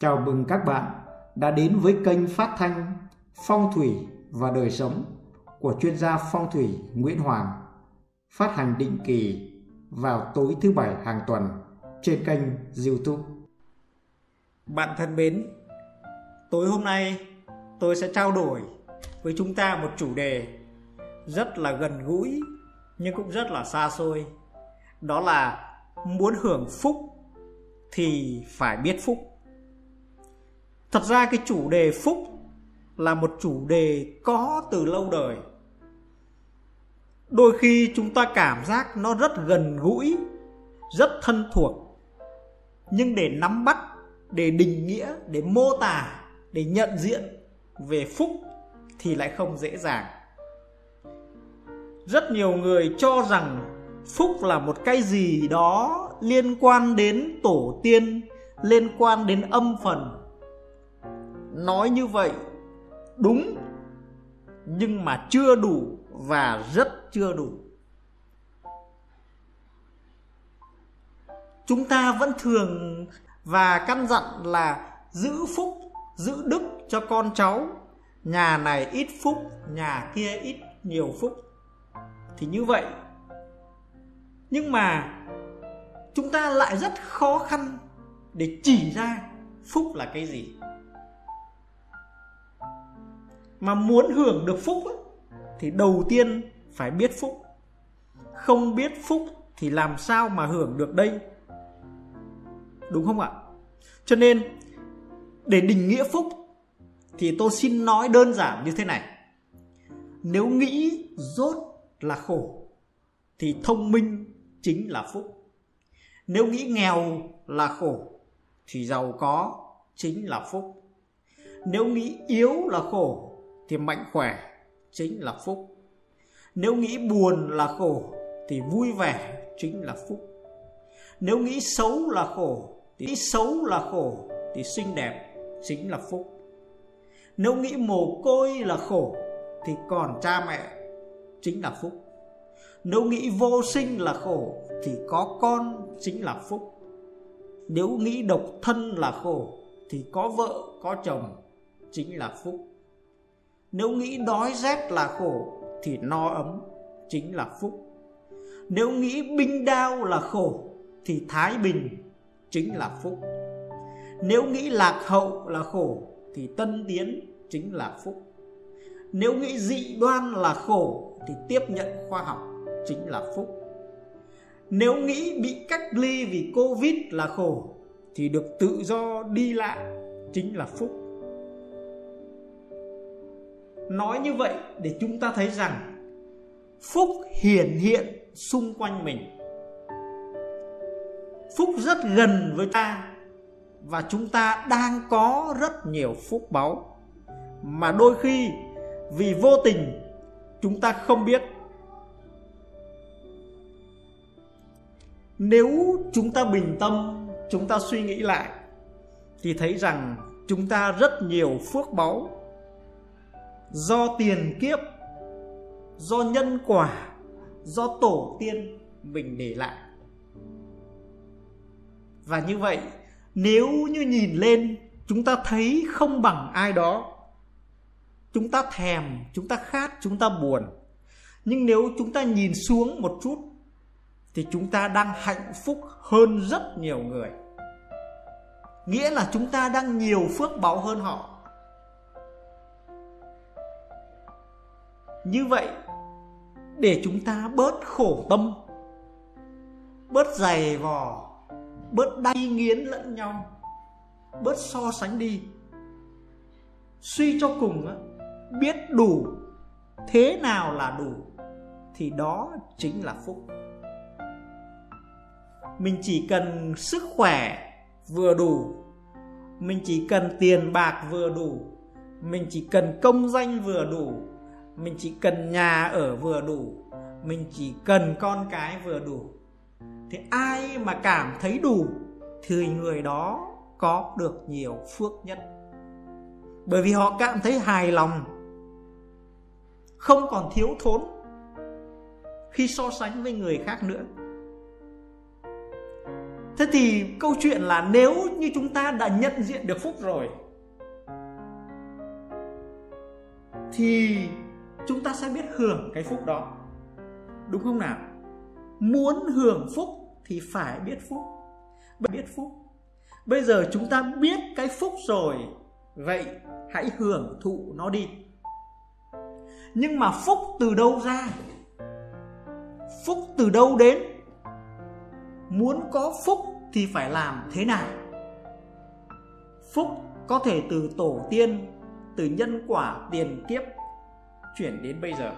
Chào mừng các bạn đã đến với kênh phát thanh Phong thủy và đời sống của chuyên gia phong thủy Nguyễn Hoàng, phát hành định kỳ vào tối thứ bảy hàng tuần trên kênh YouTube. Bạn thân mến, tối hôm nay tôi sẽ trao đổi với chúng ta một chủ đề rất là gần gũi nhưng cũng rất là xa xôi. Đó là muốn hưởng phúc thì phải biết phúc. Thật ra cái chủ đề phúc là một chủ đề có từ lâu đời. Đôi khi chúng ta cảm giác nó rất gần gũi, rất thân thuộc. Nhưng để nắm bắt, để định nghĩa, để mô tả, để nhận diện về phúc thì lại không dễ dàng. Rất nhiều người cho rằng phúc là một cái gì đó liên quan đến tổ tiên, liên quan đến âm phần. Nói như vậy đúng nhưng mà chưa đủ và rất chưa đủ. Chúng ta vẫn thường và căn dặn là giữ phúc, giữ đức cho con cháu. Nhà này ít phúc, nhà kia ít nhiều phúc. Thì như vậy. Nhưng mà chúng ta lại rất khó khăn để chỉ ra phúc là cái gì mà muốn hưởng được phúc ấy, thì đầu tiên phải biết phúc. Không biết phúc thì làm sao mà hưởng được đây? Đúng không ạ? Cho nên để định nghĩa phúc thì tôi xin nói đơn giản như thế này. Nếu nghĩ rốt là khổ thì thông minh chính là phúc. Nếu nghĩ nghèo là khổ thì giàu có chính là phúc. Nếu nghĩ yếu là khổ thì mạnh khỏe chính là phúc. Nếu nghĩ buồn là khổ thì vui vẻ chính là phúc. Nếu nghĩ xấu là khổ thì nghĩ xấu là khổ thì xinh đẹp chính là phúc. Nếu nghĩ mồ côi là khổ thì còn cha mẹ chính là phúc. Nếu nghĩ vô sinh là khổ thì có con chính là phúc. Nếu nghĩ độc thân là khổ thì có vợ có chồng chính là phúc nếu nghĩ đói rét là khổ, thì no ấm chính là phúc. Nếu nghĩ binh đao là khổ, thì thái bình chính là phúc. Nếu nghĩ lạc hậu là khổ, thì tân tiến chính là phúc. Nếu nghĩ dị đoan là khổ, thì tiếp nhận khoa học chính là phúc. Nếu nghĩ bị cách ly vì covid là khổ, thì được tự do đi lại chính là phúc nói như vậy để chúng ta thấy rằng phúc hiển hiện xung quanh mình. Phúc rất gần với ta và chúng ta đang có rất nhiều phúc báu. Mà đôi khi vì vô tình chúng ta không biết. Nếu chúng ta bình tâm, chúng ta suy nghĩ lại thì thấy rằng chúng ta rất nhiều phước báu do tiền kiếp, do nhân quả, do tổ tiên mình để lại. Và như vậy, nếu như nhìn lên, chúng ta thấy không bằng ai đó. Chúng ta thèm, chúng ta khát, chúng ta buồn. Nhưng nếu chúng ta nhìn xuống một chút, thì chúng ta đang hạnh phúc hơn rất nhiều người. Nghĩa là chúng ta đang nhiều phước báo hơn họ. Như vậy, để chúng ta bớt khổ tâm, bớt dày vò, bớt đay nghiến lẫn nhau, bớt so sánh đi, suy cho cùng biết đủ, thế nào là đủ, thì đó chính là phúc. Mình chỉ cần sức khỏe vừa đủ, mình chỉ cần tiền bạc vừa đủ, mình chỉ cần công danh vừa đủ mình chỉ cần nhà ở vừa đủ, mình chỉ cần con cái vừa đủ. Thì ai mà cảm thấy đủ thì người đó có được nhiều phước nhất. Bởi vì họ cảm thấy hài lòng, không còn thiếu thốn khi so sánh với người khác nữa. Thế thì câu chuyện là nếu như chúng ta đã nhận diện được phúc rồi, thì chúng ta sẽ biết hưởng cái phúc đó. Đúng không nào? Muốn hưởng phúc thì phải biết phúc. Biết phúc. Bây giờ chúng ta biết cái phúc rồi, vậy hãy hưởng thụ nó đi. Nhưng mà phúc từ đâu ra? Phúc từ đâu đến? Muốn có phúc thì phải làm thế nào? Phúc có thể từ tổ tiên, từ nhân quả, tiền kiếp chuyển đến bây giờ.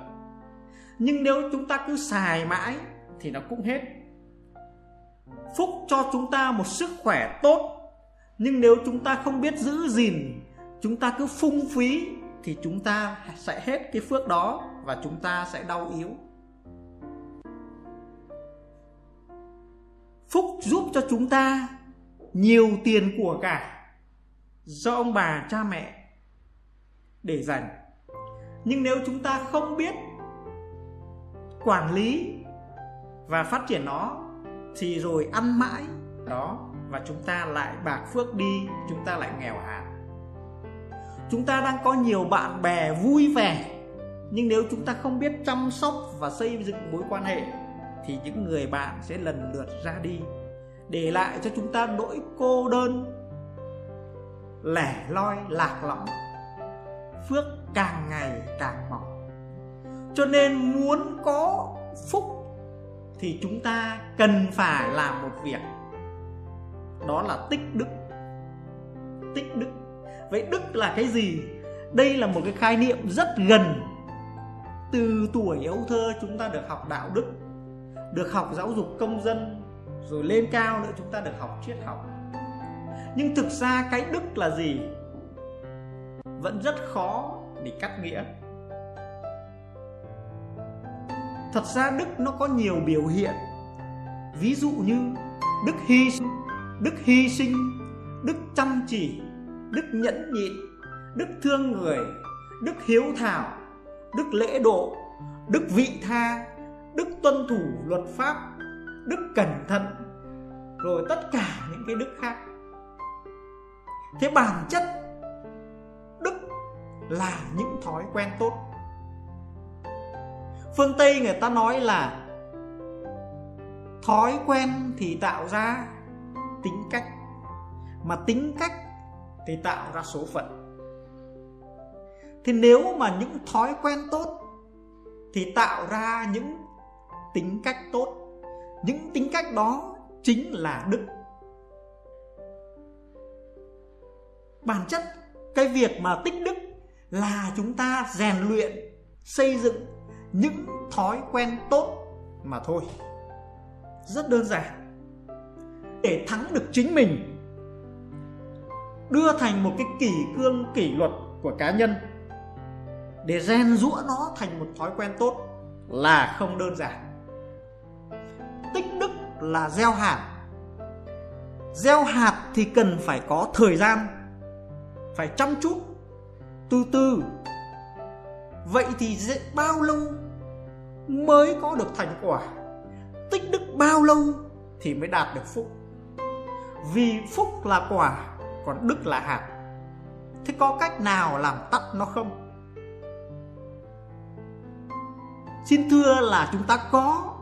Nhưng nếu chúng ta cứ xài mãi thì nó cũng hết. Phúc cho chúng ta một sức khỏe tốt, nhưng nếu chúng ta không biết giữ gìn, chúng ta cứ phung phí thì chúng ta sẽ hết cái phước đó và chúng ta sẽ đau yếu. Phúc giúp cho chúng ta nhiều tiền của cả do ông bà, cha mẹ để dành nhưng nếu chúng ta không biết quản lý và phát triển nó, thì rồi ăn mãi đó và chúng ta lại bạc phước đi, chúng ta lại nghèo hạn chúng ta đang có nhiều bạn bè vui vẻ, nhưng nếu chúng ta không biết chăm sóc và xây dựng mối quan hệ, thì những người bạn sẽ lần lượt ra đi, để lại cho chúng ta nỗi cô đơn, lẻ loi, lạc lõng. Phước càng ngày càng mỏng cho nên muốn có phúc thì chúng ta cần phải làm một việc. Đó là tích đức. Tích đức. Vậy đức là cái gì? Đây là một cái khái niệm rất gần. Từ tuổi ấu thơ chúng ta được học đạo đức, được học giáo dục công dân, rồi lên cao nữa chúng ta được học triết học. Nhưng thực ra cái đức là gì? Vẫn rất khó để cắt nghĩa. Thật ra đức nó có nhiều biểu hiện. Ví dụ như, đức hy sinh đức hy sinh, đức chăm chỉ, đức nhẫn nhịn, đức thương người, đức hiếu thảo, đức lễ độ, đức vị tha, đức tuân thủ luật pháp, đức cẩn thận, rồi tất cả những cái đức khác. Thế bản chất là những thói quen tốt. Phương tây người ta nói là thói quen thì tạo ra tính cách, mà tính cách thì tạo ra số phận. Thì nếu mà những thói quen tốt thì tạo ra những tính cách tốt. Những tính cách đó chính là đức. Bản chất cái việc mà tích đức là chúng ta rèn luyện, xây dựng những thói quen tốt mà thôi. Rất đơn giản. Để thắng được chính mình, đưa thành một cái kỷ cương, kỷ luật của cá nhân. Để rèn rũa nó thành một thói quen tốt là không đơn giản. Tích đức là gieo hạt. Gieo hạt thì cần phải có thời gian, phải chăm chút từ từ vậy thì bao lâu mới có được thành quả? Tích đức bao lâu thì mới đạt được phúc? Vì phúc là quả, còn đức là hạt. Thế có cách nào làm tắt nó không? Xin thưa là chúng ta có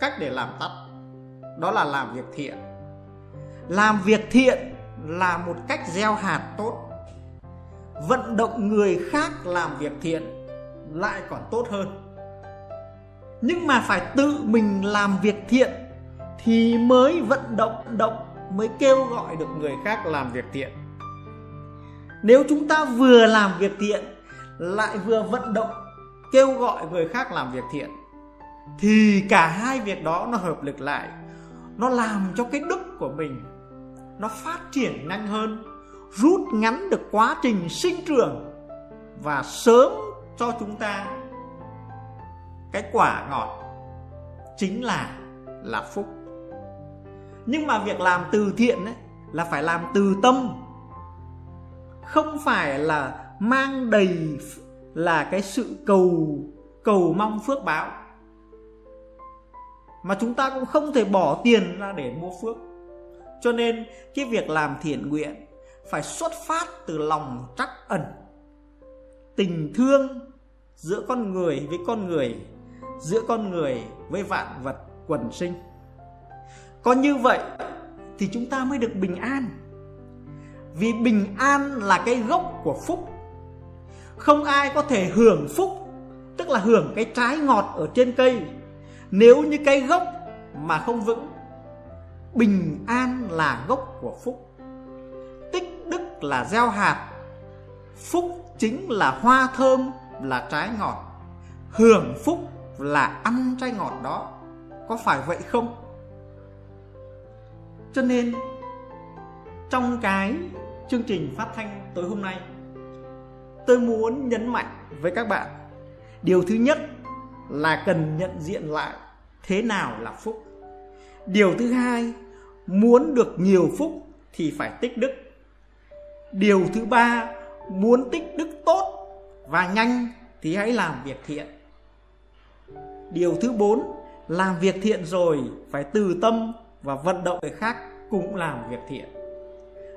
cách để làm tắt. Đó là làm việc thiện. Làm việc thiện là một cách gieo hạt tốt vận động người khác làm việc thiện lại còn tốt hơn. Nhưng mà phải tự mình làm việc thiện thì mới vận động động, mới kêu gọi được người khác làm việc thiện. Nếu chúng ta vừa làm việc thiện, lại vừa vận động, kêu gọi người khác làm việc thiện, thì cả hai việc đó nó hợp lực lại, nó làm cho cái đức của mình nó phát triển nhanh hơn rút ngắn được quá trình sinh trưởng và sớm cho chúng ta cái quả ngọt chính là là phúc. Nhưng mà việc làm từ thiện ấy, là phải làm từ tâm không phải là mang đầy là cái sự cầu cầu mong phước báo. Mà chúng ta cũng không thể bỏ tiền ra để mua phước. Cho nên cái việc làm thiện nguyện phải xuất phát từ lòng trắc ẩn. Tình thương giữa con người với con người, giữa con người với vạn vật quần sinh. Có như vậy thì chúng ta mới được bình an. Vì bình an là cái gốc của phúc. Không ai có thể hưởng phúc, tức là hưởng cái trái ngọt ở trên cây, nếu như cái gốc mà không vững. Bình an là gốc của phúc là gieo hạt. Phúc chính là hoa thơm, là trái ngọt. Hưởng phúc là ăn trái ngọt đó. Có phải vậy không? Cho nên, trong cái chương trình phát thanh tối hôm nay, tôi muốn nhấn mạnh với các bạn, điều thứ nhất là cần nhận diện lại thế nào là phúc. Điều thứ hai, muốn được nhiều phúc thì phải tích đức điều thứ ba, muốn tích đức tốt và nhanh thì hãy làm việc thiện. Điều thứ bốn, làm việc thiện rồi phải từ tâm và vận động người khác cũng làm việc thiện.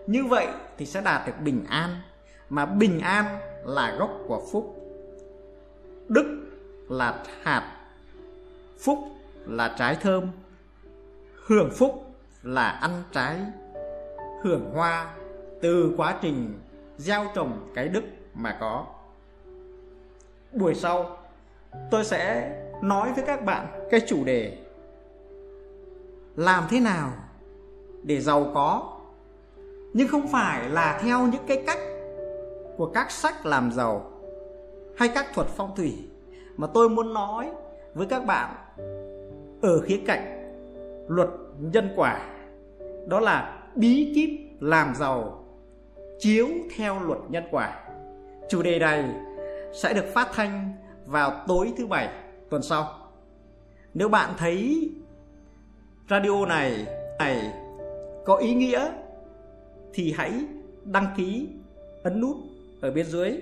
Như vậy thì sẽ đạt được bình an, mà bình an là gốc của phúc. Đức là hạt, phúc là trái thơm, hưởng phúc là ăn trái, hưởng hoa từ quá trình gieo trồng cái đức mà có. Buổi sau, tôi sẽ nói với các bạn cái chủ đề làm thế nào để giàu có, nhưng không phải là theo những cái cách của các sách làm giàu hay các thuật phong thủy mà tôi muốn nói với các bạn ở khía cạnh luật nhân quả, đó là bí kíp làm giàu chiếu theo luật nhân quả chủ đề này sẽ được phát thanh vào tối thứ bảy, tuần sau nếu bạn thấy radio này này có ý nghĩa, thì hãy đăng ký, ấn nút ở bên dưới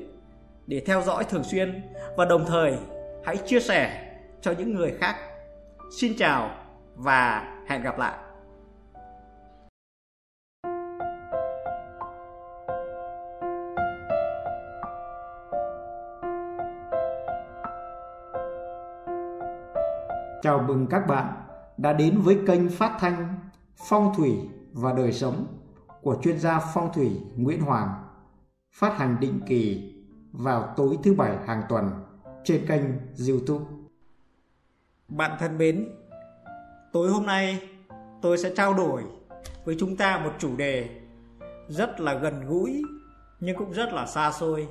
để theo dõi thường xuyên và đồng thời hãy chia sẻ cho những người khác. Xin chào và hẹn gặp lại. Chào mừng các bạn đã đến với kênh phát thanh Phong thủy và đời sống của chuyên gia phong thủy Nguyễn Hoàng, phát hành định kỳ vào tối thứ bảy hàng tuần trên kênh YouTube. Bạn thân mến, tối hôm nay tôi sẽ trao đổi với chúng ta một chủ đề rất là gần gũi nhưng cũng rất là xa xôi.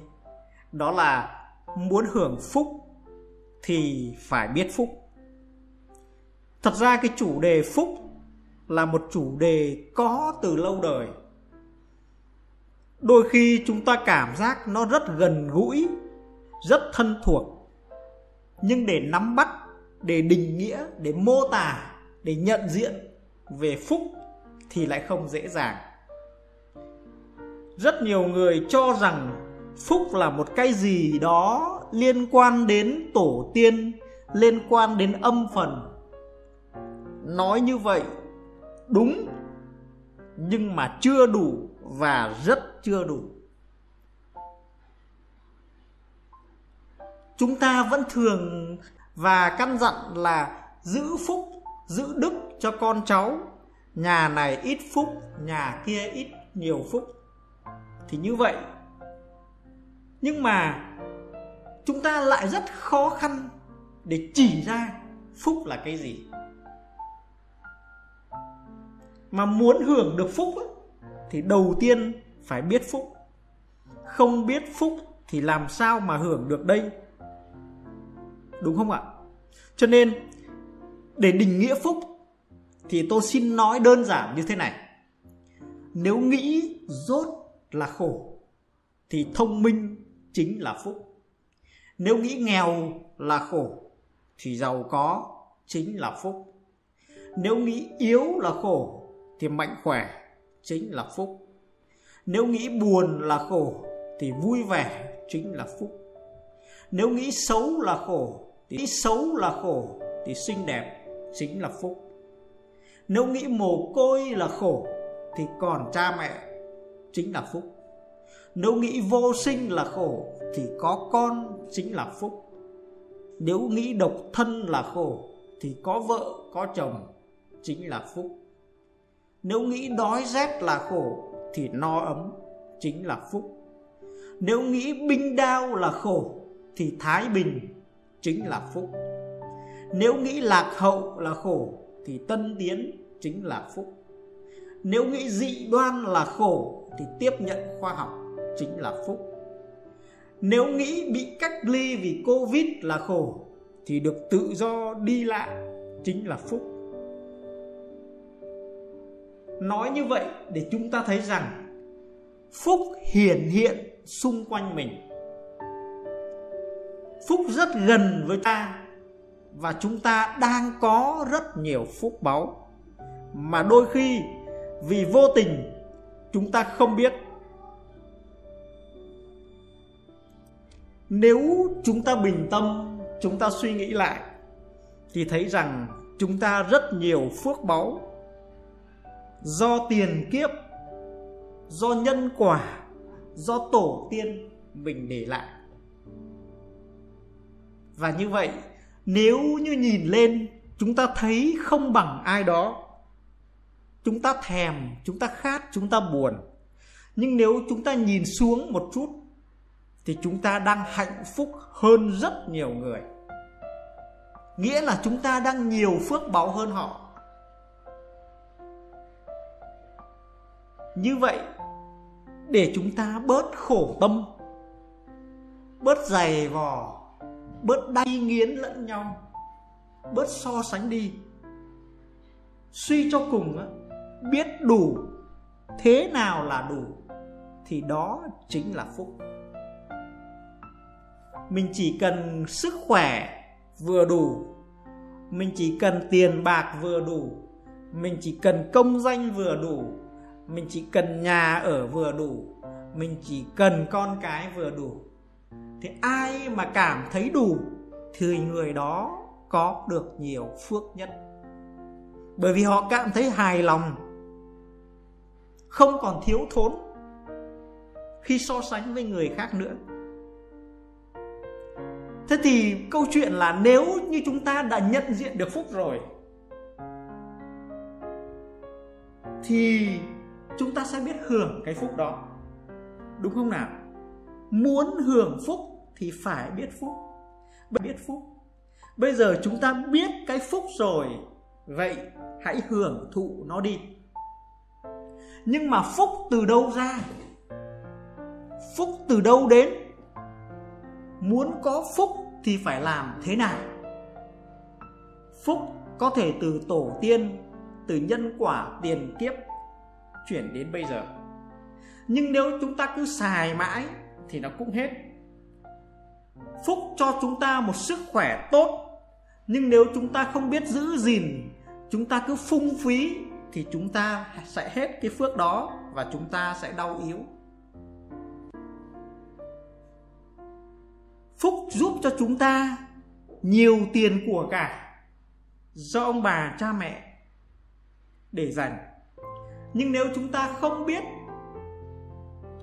Đó là muốn hưởng phúc thì phải biết phúc. Thật ra cái chủ đề phúc là một chủ đề có từ lâu đời. Đôi khi chúng ta cảm giác nó rất gần gũi, rất thân thuộc nhưng để nắm bắt để định nghĩa để mô tả để nhận diện về phúc thì lại không dễ dàng rất nhiều người cho rằng phúc là một cái gì đó liên quan đến tổ tiên liên quan đến âm phần nói như vậy đúng, nhưng mà chưa đủ và rất chưa đủ. Chúng ta vẫn thường và căn dặn là giữ phúc, giữ đức cho con cháu. Nhà này ít phúc, nhà kia ít nhiều phúc. Thì như vậy. Nhưng mà chúng ta lại rất khó khăn để chỉ ra phúc là cái gì mà muốn hưởng được phúc ấy, thì đầu tiên phải biết phúc không biết phúc thì làm sao mà hưởng được đây Đúng không ạ? Cho nên để định nghĩa phúc thì tôi xin nói đơn giản như thế này. Nếu nghĩ rốt là khổ thì thông minh chính là phúc. Nếu nghĩ nghèo là khổ thì giàu có chính là phúc. Nếu nghĩ yếu là khổ thì mạnh khỏe chính là phúc. Nếu nghĩ buồn là khổ thì vui vẻ chính là phúc. Nếu nghĩ xấu là khổ thì xấu là khổ thì xinh đẹp chính là phúc nếu nghĩ mồ côi là khổ thì còn cha mẹ chính là phúc nếu nghĩ vô sinh là khổ thì có con chính là phúc nếu nghĩ độc thân là khổ thì có vợ có chồng chính là phúc nếu nghĩ đói rét là khổ, thì no ấm chính là phúc. Nếu nghĩ binh đao là khổ, thì thái bình chính là phúc. Nếu nghĩ lạc hậu là khổ, thì tân tiến chính là phúc. Nếu nghĩ dị đoan là khổ, thì tiếp nhận khoa học chính là phúc. Nếu nghĩ bị cách ly vì covid là khổ, thì được tự do đi lại chính là phúc nói như vậy để chúng ta thấy rằng phúc hiển hiện xung quanh mình. Phúc rất gần với ta và chúng ta đang có rất nhiều phúc báu. Mà đôi khi vì vô tình chúng ta không biết. Nếu chúng ta bình tâm, chúng ta suy nghĩ lại thì thấy rằng chúng ta rất nhiều phước báu do tiền kiếp, do nhân quả, do tổ tiên mình để lại. Và như vậy, nếu như nhìn lên, chúng ta thấy không bằng ai đó. Chúng ta thèm, chúng ta khát, chúng ta buồn. Nhưng nếu chúng ta nhìn xuống một chút, thì chúng ta đang hạnh phúc hơn rất nhiều người. Nghĩa là chúng ta đang nhiều phước báo hơn họ. Như vậy, để chúng ta bớt khổ tâm, bớt dày vò, bớt đay nghiến lẫn nhau, bớt so sánh đi, suy cho cùng biết đủ, thế nào là đủ, thì đó chính là phúc. Mình chỉ cần sức khỏe vừa đủ, mình chỉ cần tiền bạc vừa đủ, mình chỉ cần công danh vừa đủ mình chỉ cần nhà ở vừa đủ. Mình chỉ cần con cái vừa đủ. Thì ai mà cảm thấy đủ thì người đó có được nhiều phước nhất. Bởi vì họ cảm thấy hài lòng. Không còn thiếu thốn khi so sánh với người khác nữa. Thế thì câu chuyện là nếu như chúng ta đã nhận diện được phúc rồi, thì chúng ta sẽ biết hưởng cái phúc đó. Đúng không nào? Muốn hưởng phúc thì phải biết phúc. Biết phúc. Bây giờ chúng ta biết cái phúc rồi, vậy hãy hưởng thụ nó đi. Nhưng mà phúc từ đâu ra? Phúc từ đâu đến? Muốn có phúc thì phải làm thế nào? Phúc có thể từ tổ tiên, từ nhân quả, tiền kiếp chuyển đến bây giờ. Nhưng nếu chúng ta cứ xài mãi thì nó cũng hết. Phúc cho chúng ta một sức khỏe tốt, nhưng nếu chúng ta không biết giữ gìn, chúng ta cứ phung phí thì chúng ta sẽ hết cái phước đó và chúng ta sẽ đau yếu. Phúc giúp cho chúng ta nhiều tiền của cả do ông bà, cha mẹ để dành nhưng nếu chúng ta không biết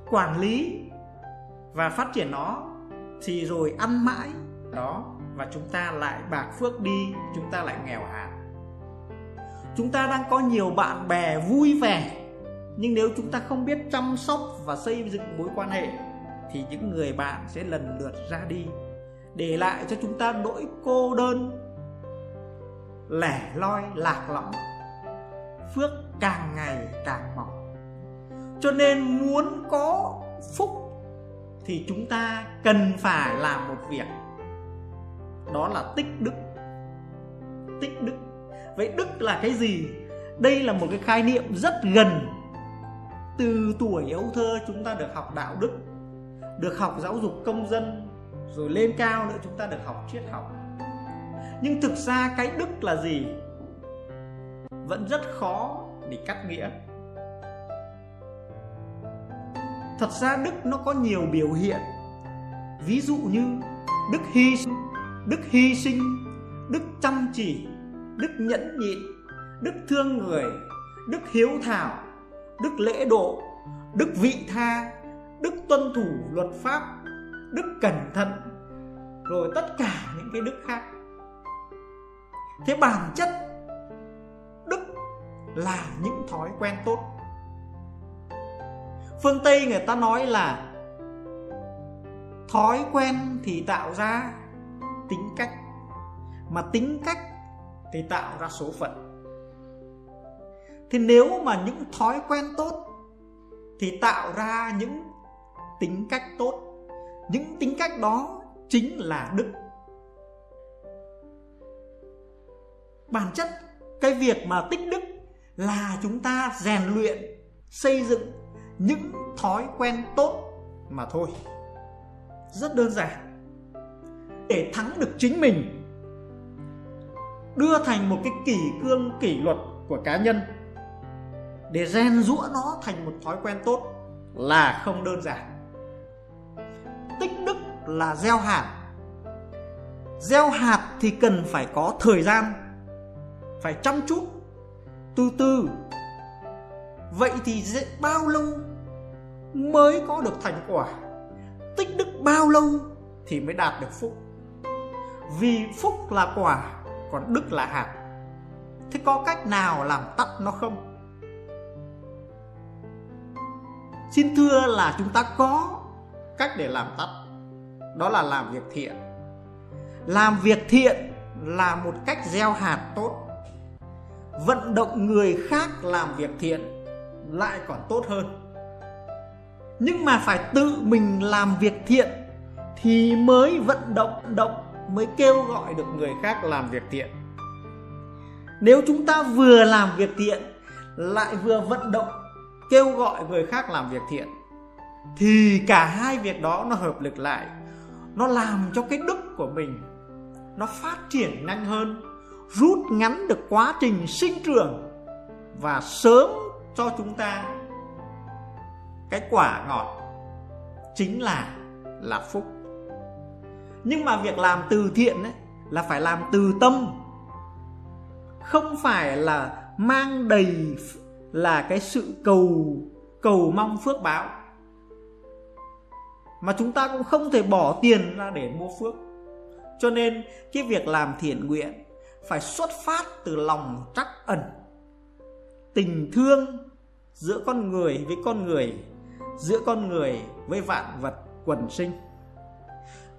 quản lý và phát triển nó, thì rồi ăn mãi đó và chúng ta lại bạc phước đi, chúng ta lại nghèo hàn. Chúng ta đang có nhiều bạn bè vui vẻ, nhưng nếu chúng ta không biết chăm sóc và xây dựng mối quan hệ, thì những người bạn sẽ lần lượt ra đi, để lại cho chúng ta nỗi cô đơn, lẻ loi, lạc lõng phước càng ngày càng mỏng cho nên muốn có phúc thì chúng ta cần phải làm một việc. Đó là tích đức. Tích đức. Vậy đức là cái gì? Đây là một cái khái niệm rất gần. Từ tuổi ấu thơ chúng ta được học đạo đức, được học giáo dục công dân, rồi lên cao nữa chúng ta được học triết học. Nhưng thực ra cái đức là gì? Vẫn rất khó để cắt nghĩa. Thật ra đức nó có nhiều biểu hiện. Ví dụ như đức hy sinh đức hy sinh, đức chăm chỉ, đức nhẫn nhịn, đức thương người, đức hiếu thảo, đức lễ độ, đức vị tha, đức tuân thủ luật pháp, đức cẩn thận, rồi tất cả những cái đức khác. Thế bản chất là những thói quen tốt. Phương tây người ta nói là thói quen thì tạo ra tính cách, mà tính cách thì tạo ra số phận. Thì nếu mà những thói quen tốt thì tạo ra những tính cách tốt. Những tính cách đó chính là đức. Bản chất cái việc mà tích đức là chúng ta rèn luyện, xây dựng những thói quen tốt mà thôi. Rất đơn giản. Để thắng được chính mình, đưa thành một cái kỷ cương, kỷ luật của cá nhân. Để rèn rũa nó thành một thói quen tốt là không đơn giản. Tích đức là gieo hạt. Gieo hạt thì cần phải có thời gian, phải chăm chút từ từ vậy thì bao lâu mới có được thành quả? Tích đức bao lâu thì mới đạt được phúc? Vì phúc là quả, còn đức là hạt. Thế có cách nào làm tắt nó không? Xin thưa là chúng ta có cách để làm tắt. Đó là làm việc thiện. Làm việc thiện là một cách gieo hạt tốt vận động người khác làm việc thiện lại còn tốt hơn. Nhưng mà phải tự mình làm việc thiện thì mới vận động động, mới kêu gọi được người khác làm việc thiện. Nếu chúng ta vừa làm việc thiện lại vừa vận động, kêu gọi người khác làm việc thiện, thì cả hai việc đó nó hợp lực lại, nó làm cho cái đức của mình nó phát triển nhanh hơn rút ngắn được quá trình sinh trưởng và sớm cho chúng ta cái quả ngọt chính là là phúc. Nhưng mà việc làm từ thiện ấy, là phải làm từ tâm không phải là mang đầy là cái sự cầu cầu mong phước báo. Mà chúng ta cũng không thể bỏ tiền ra để mua phước. Cho nên cái việc làm thiện nguyện phải xuất phát từ lòng trắc ẩn. Tình thương giữa con người với con người, giữa con người với vạn vật quần sinh.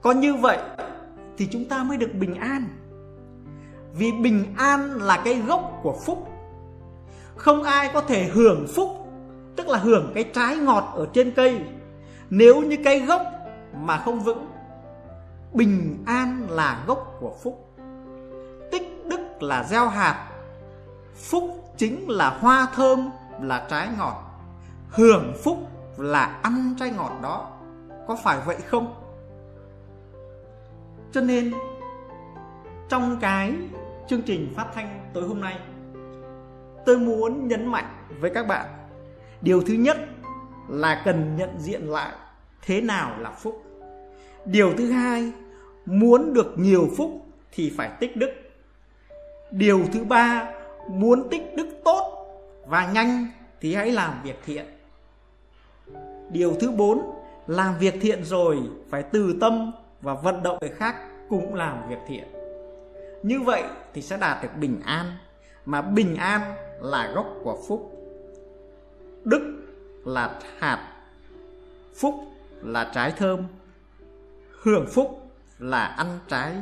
Có như vậy thì chúng ta mới được bình an. Vì bình an là cái gốc của phúc. Không ai có thể hưởng phúc, tức là hưởng cái trái ngọt ở trên cây, nếu như cái gốc mà không vững. Bình an là gốc của phúc đức là gieo hạt. Phúc chính là hoa thơm, là trái ngọt. Hưởng phúc là ăn trái ngọt đó. Có phải vậy không? Cho nên, trong cái chương trình phát thanh tối hôm nay, tôi muốn nhấn mạnh với các bạn, điều thứ nhất là cần nhận diện lại thế nào là phúc. Điều thứ hai, muốn được nhiều phúc thì phải tích đức điều thứ ba, muốn tích đức tốt và nhanh thì hãy làm việc thiện. Điều thứ bốn, làm việc thiện rồi phải từ tâm và vận động người khác cũng làm việc thiện. Như vậy thì sẽ đạt được bình an, mà bình an là gốc của phúc. Đức là hạt, phúc là trái thơm, hưởng phúc là ăn trái,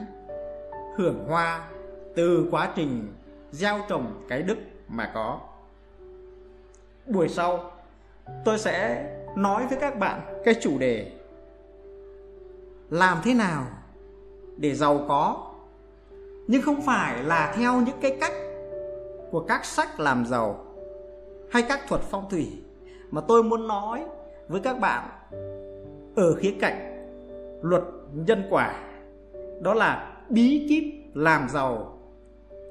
hưởng hoa từ quá trình gieo trồng cái đức mà có. Buổi sau, tôi sẽ nói với các bạn cái chủ đề làm thế nào để giàu có, nhưng không phải là theo những cái cách của các sách làm giàu hay các thuật phong thủy mà tôi muốn nói với các bạn ở khía cạnh luật nhân quả, đó là bí kíp làm giàu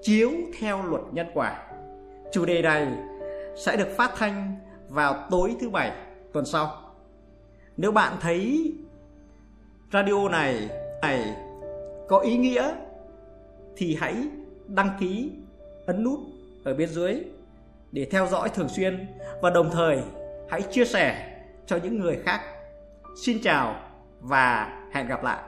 chiếu theo luật nhân quả chủ đề này sẽ được phát thanh vào tối thứ bảy, tuần sau nếu bạn thấy radio này này có ý nghĩa, thì hãy đăng ký, ấn nút ở bên dưới để theo dõi thường xuyên và đồng thời, hãy chia sẻ cho những người khác. Xin chào và hẹn gặp lại.